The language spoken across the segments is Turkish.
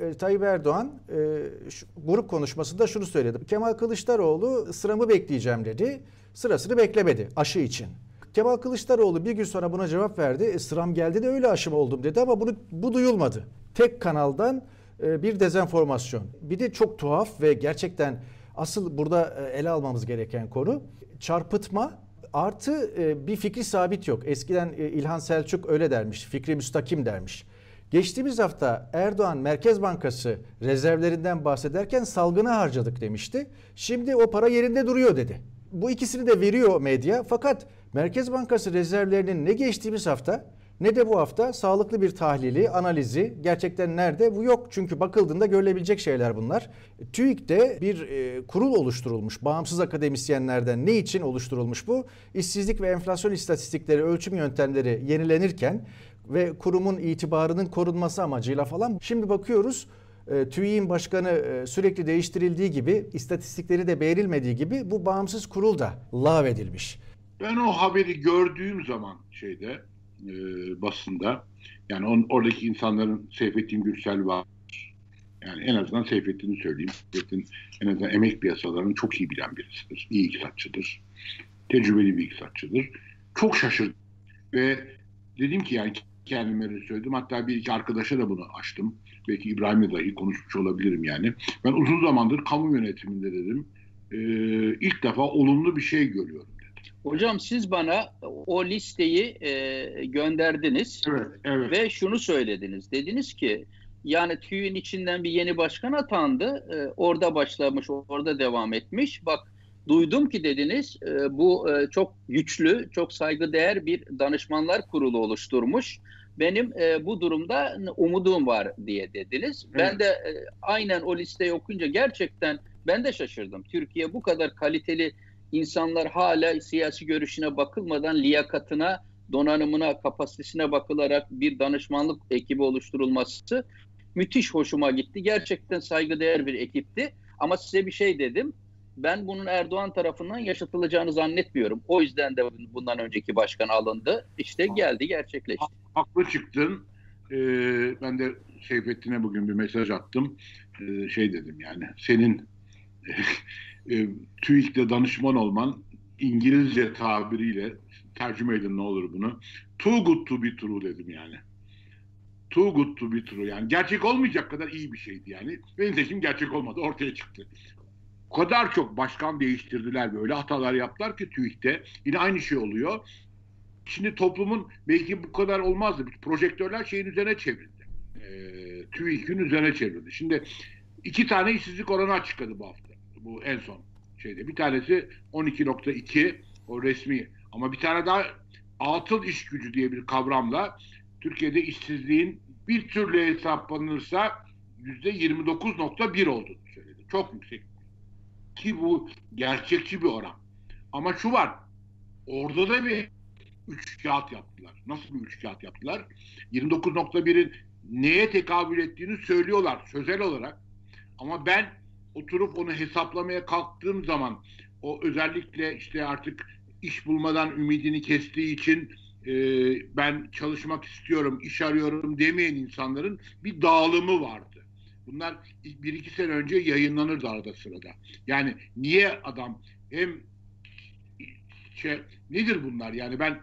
e, Tayyip Erdoğan e, şu, grup konuşmasında şunu söyledi. Kemal Kılıçdaroğlu sıramı bekleyeceğim dedi. Sırasını beklemedi aşı için. Kemal Kılıçdaroğlu bir gün sonra buna cevap verdi. E, sıram geldi de öyle aşım oldum dedi ama bunu bu duyulmadı. Tek kanaldan e, bir dezenformasyon. Bir de çok tuhaf ve gerçekten asıl burada e, ele almamız gereken konu çarpıtma artı e, bir fikri sabit yok. Eskiden e, İlhan Selçuk öyle dermiş. Fikri müstakim dermiş. Geçtiğimiz hafta Erdoğan Merkez Bankası rezervlerinden bahsederken salgını harcadık demişti. Şimdi o para yerinde duruyor dedi. Bu ikisini de veriyor medya fakat Merkez Bankası rezervlerinin ne geçtiğimiz hafta ne de bu hafta sağlıklı bir tahlili, analizi gerçekten nerede bu yok. Çünkü bakıldığında görülebilecek şeyler bunlar. TÜİK'te bir e, kurul oluşturulmuş bağımsız akademisyenlerden. Ne için oluşturulmuş bu? İşsizlik ve enflasyon istatistikleri, ölçüm yöntemleri yenilenirken ve kurumun itibarının korunması amacıyla falan. Şimdi bakıyoruz e, TÜİK'in başkanı e, sürekli değiştirildiği gibi, istatistikleri de beğenilmediği gibi bu bağımsız kurul da lağvedilmiş. Ben o haberi gördüğüm zaman şeyde e, basında yani on, oradaki insanların Seyfettin Gürsel var. Yani en azından Seyfettin'i söyleyeyim. Seyfettin en azından emek piyasalarını çok iyi bilen birisidir. İyi iktisatçıdır. Tecrübeli bir iktisatçıdır. Çok şaşırdım. Ve dedim ki yani kendime de söyledim. Hatta bir iki arkadaşa da bunu açtım. Belki İbrahim'le dahi konuşmuş olabilirim yani. Ben uzun zamandır kamu yönetiminde dedim. E, ilk defa olumlu bir şey görüyorum. Hocam siz bana o listeyi e, gönderdiniz evet, evet. ve şunu söylediniz. Dediniz ki yani TÜİ'nin içinden bir yeni başkan atandı. E, orada başlamış, orada devam etmiş. Bak duydum ki dediniz e, bu e, çok güçlü, çok saygıdeğer bir danışmanlar kurulu oluşturmuş. Benim e, bu durumda umudum var diye dediniz. Evet. Ben de e, aynen o listeyi okuyunca gerçekten ben de şaşırdım. Türkiye bu kadar kaliteli insanlar hala siyasi görüşüne bakılmadan liyakatına, donanımına, kapasitesine bakılarak bir danışmanlık ekibi oluşturulması müthiş hoşuma gitti. Gerçekten saygıdeğer bir ekipti. Ama size bir şey dedim. Ben bunun Erdoğan tarafından yaşatılacağını zannetmiyorum. O yüzden de bundan önceki başkan alındı. İşte geldi, gerçekleşti. Haklı çıktın. Ee, ben de Seyfettin'e bugün bir mesaj attım. Ee, şey dedim yani senin e, TÜİK'te danışman olman İngilizce tabiriyle tercüme edin ne olur bunu. Too good to be true dedim yani. Too good to be true yani. Gerçek olmayacak kadar iyi bir şeydi yani. Benim seçim gerçek olmadı. Ortaya çıktı. O kadar çok başkan değiştirdiler böyle hatalar yaptılar ki TÜİK'te. Yine aynı şey oluyor. Şimdi toplumun belki bu kadar olmazdı. Projektörler şeyin üzerine çevrildi. E, TÜİK'in üzerine çevrildi. Şimdi iki tane işsizlik oranı açıkladı bu hafta bu en son şeyde. Bir tanesi 12.2 o resmi ama bir tane daha atıl iş gücü diye bir kavramla Türkiye'de işsizliğin bir türlü hesaplanırsa yüzde 29.1 olduğunu söyledi. Çok yüksek. Ki bu gerçekçi bir oran. Ama şu var. Orada da bir üç kağıt yaptılar. Nasıl bir üç kağıt yaptılar? 29.1'in neye tekabül ettiğini söylüyorlar sözel olarak. Ama ben oturup onu hesaplamaya kalktığım zaman o özellikle işte artık iş bulmadan ümidini kestiği için e, ben çalışmak istiyorum, iş arıyorum demeyen insanların bir dağılımı vardı. Bunlar bir iki sene önce yayınlanırdı arada sırada. Yani niye adam hem şey nedir bunlar? Yani ben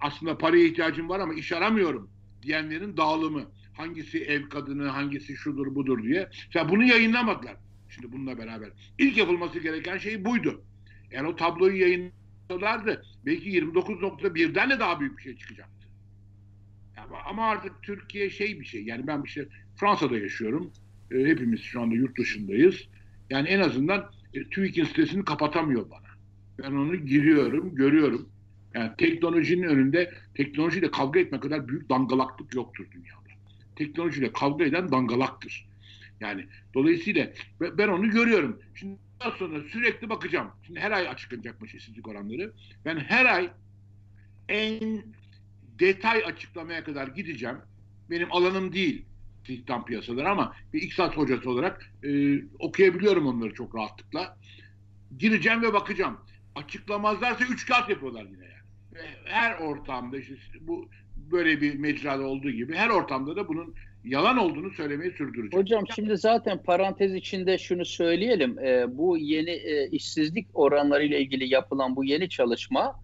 aslında paraya ihtiyacım var ama iş aramıyorum diyenlerin dağılımı. Hangisi ev kadını, hangisi şudur budur diye. Ya bunu yayınlamadılar. Şimdi bununla beraber. İlk yapılması gereken şey buydu. Yani o tabloyu yayınlasalardı belki 29.1'den de daha büyük bir şey çıkacaktı. ama artık Türkiye şey bir şey. Yani ben şey Fransa'da yaşıyorum. E, hepimiz şu anda yurt dışındayız. Yani en azından e, TÜİK'in sitesini kapatamıyor bana. Ben onu giriyorum, görüyorum. Yani teknolojinin önünde teknolojiyle kavga etme kadar büyük dangalaklık yoktur dünyada. Teknolojiyle kavga eden dangalaktır. Yani dolayısıyla ben onu görüyorum. Şimdi daha sonra sürekli bakacağım. Şimdi her ay açıklanacakmış işsizlik oranları. Ben her ay en detay açıklamaya kadar gideceğim. Benim alanım değil istihdam piyasaları ama bir iktisat hocası olarak e, okuyabiliyorum onları çok rahatlıkla. Gireceğim ve bakacağım. Açıklamazlarsa üç kağıt yapıyorlar yine yani. Her ortamda işte bu böyle bir mecrada olduğu gibi her ortamda da bunun yalan olduğunu söylemeyi sürdürecek. Hocam şimdi zaten parantez içinde şunu söyleyelim. E, bu yeni e, işsizlik oranları ile ilgili yapılan bu yeni çalışma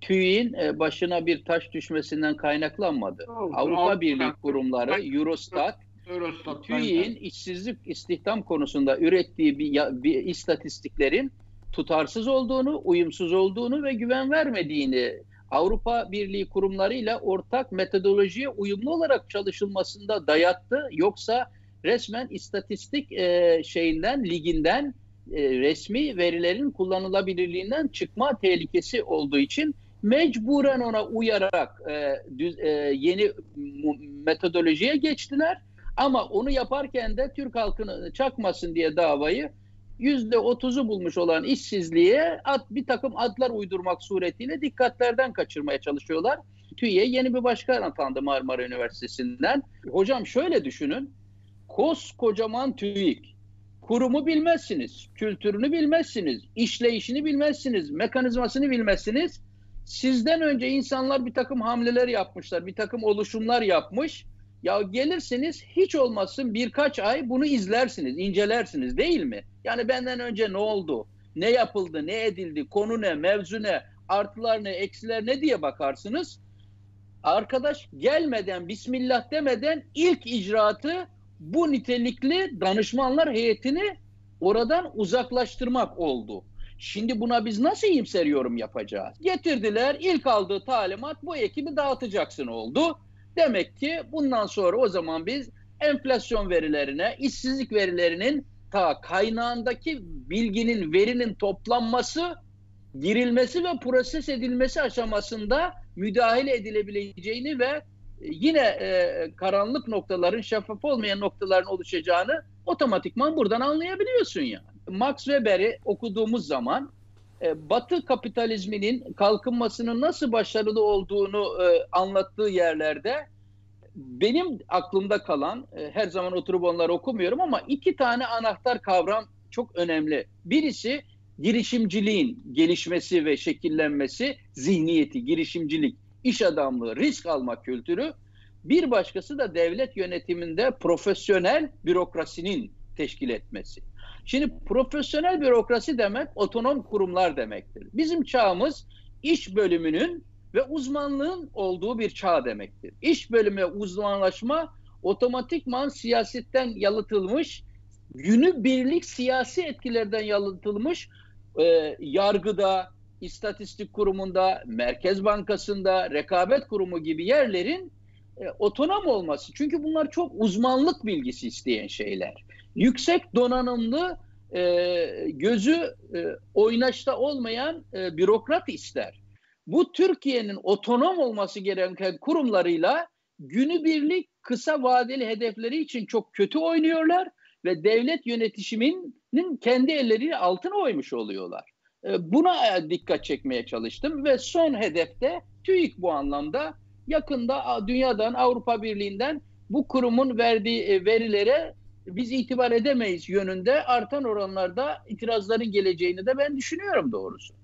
TÜİ'nin e, başına bir taş düşmesinden kaynaklanmadı. Oldu. Avrupa Avrupa- Birliği kurumları, Eurostat, Eurostat'tan TÜİ'nin işsizlik istihdam konusunda ürettiği bir, bir istatistiklerin tutarsız olduğunu, uyumsuz olduğunu ve güven vermediğini Avrupa Birliği kurumlarıyla ortak metodolojiye uyumlu olarak çalışılmasında dayattı. Yoksa resmen istatistik e, şeyinden, liginden e, resmi verilerin kullanılabilirliğinden çıkma tehlikesi olduğu için mecburen ona uyarak e, düz- e, yeni metodolojiye geçtiler. Ama onu yaparken de Türk halkını çakmasın diye davayı yüzde otuzu bulmuş olan işsizliğe ad, bir takım adlar uydurmak suretiyle dikkatlerden kaçırmaya çalışıyorlar. TÜİ'ye yeni bir başkan atandı Marmara Üniversitesi'nden. Hocam şöyle düşünün. Koskocaman TÜİK. Kurumu bilmezsiniz, kültürünü bilmezsiniz, işleyişini bilmezsiniz, mekanizmasını bilmezsiniz. Sizden önce insanlar bir takım hamleler yapmışlar, bir takım oluşumlar yapmış. Ya gelirsiniz hiç olmazsın birkaç ay bunu izlersiniz, incelersiniz değil mi? Yani benden önce ne oldu, ne yapıldı, ne edildi, konu ne, mevzu ne, artılar ne, eksiler ne diye bakarsınız. Arkadaş gelmeden, bismillah demeden ilk icraatı bu nitelikli danışmanlar heyetini oradan uzaklaştırmak oldu. Şimdi buna biz nasıl iyimser yorum yapacağız? Getirdiler, ilk aldığı talimat bu ekibi dağıtacaksın oldu. Demek ki bundan sonra o zaman biz enflasyon verilerine, işsizlik verilerinin ta kaynağındaki bilginin, verinin toplanması, girilmesi ve proses edilmesi aşamasında müdahale edilebileceğini ve yine e, karanlık noktaların, şeffaf olmayan noktaların oluşacağını otomatikman buradan anlayabiliyorsun yani. Max Weber'i okuduğumuz zaman e, Batı kapitalizminin kalkınmasının nasıl başarılı olduğunu e, anlattığı yerlerde benim aklımda kalan, e, her zaman oturup onları okumuyorum ama iki tane anahtar kavram çok önemli. Birisi girişimciliğin gelişmesi ve şekillenmesi, zihniyeti, girişimcilik, iş adamlığı, risk alma kültürü. Bir başkası da devlet yönetiminde profesyonel bürokrasinin teşkil etmesi. Şimdi profesyonel bürokrasi demek otonom kurumlar demektir. Bizim çağımız iş bölümünün ve uzmanlığın olduğu bir çağ demektir. İş bölümü ve uzmanlaşma otomatikman siyasetten yalıtılmış, günübirlik siyasi etkilerden yalıtılmış e, yargıda, istatistik kurumunda, Merkez Bankası'nda, rekabet kurumu gibi yerlerin e, otonom olması. Çünkü bunlar çok uzmanlık bilgisi isteyen şeyler. Yüksek donanımlı, e, gözü e, oynaşta olmayan e, bürokrat ister. Bu Türkiye'nin otonom olması gereken kurumlarıyla günübirlik kısa vadeli hedefleri için çok kötü oynuyorlar ve devlet yönetişiminin kendi elleriyle altına oymuş oluyorlar. E, Buna e, dikkat çekmeye çalıştım ve son hedefte TÜİK bu anlamda yakında dünyadan Avrupa Birliği'nden bu kurumun verdiği e, verilere biz itibar edemeyiz yönünde artan oranlarda itirazların geleceğini de ben düşünüyorum doğrusu.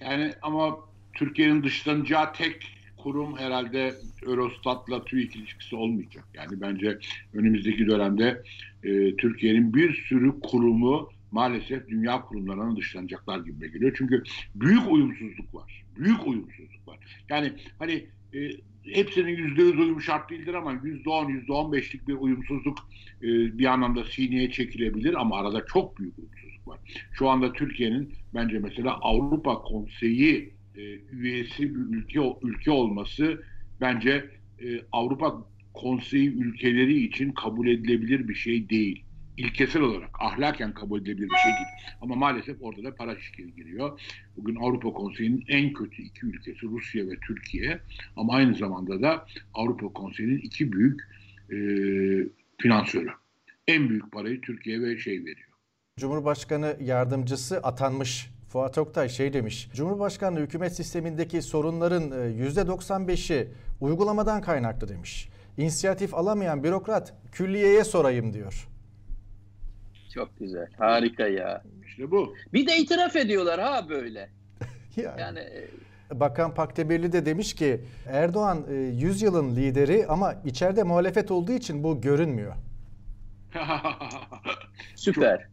Yani ama Türkiye'nin dışlanacağı tek kurum herhalde Eurostat'la TÜİK ilişkisi olmayacak. Yani bence önümüzdeki dönemde e, Türkiye'nin bir sürü kurumu maalesef dünya kurumlarına dışlanacaklar gibi geliyor. Çünkü büyük uyumsuzluk var. Büyük uyumsuzluk var. Yani hani e, hepsinin yüzde yüz uyum şart değildir ama yüzde on, yüzde on beşlik bir uyumsuzluk e, bir anlamda sineye çekilebilir ama arada çok büyük uyumsuzluk var. Şu anda Türkiye'nin bence mesela Avrupa Konseyi e, üyesi bir ülke ülke olması bence e, Avrupa Konseyi ülkeleri için kabul edilebilir bir şey değil. İlkesel olarak ahlaken kabul edilebilir bir şey değil. Ama maalesef orada da para şirketi giriyor. Bugün Avrupa Konseyi'nin en kötü iki ülkesi Rusya ve Türkiye. Ama aynı zamanda da Avrupa Konseyi'nin iki büyük e, finansörü. En büyük parayı Türkiye ve şey veriyor. Cumhurbaşkanı yardımcısı atanmış Fuat Oktay şey demiş. Cumhurbaşkanlığı hükümet sistemindeki sorunların %95'i uygulamadan kaynaklı demiş. İnisiyatif alamayan bürokrat külliyeye sorayım diyor. Çok güzel. Harika ya. İşte bu. Bir de itiraf ediyorlar ha böyle. Yani, Yani e, Bakan Pakdemirli de demiş ki Erdoğan e, 100 yılın lideri ama içeride muhalefet olduğu için bu görünmüyor. Süper.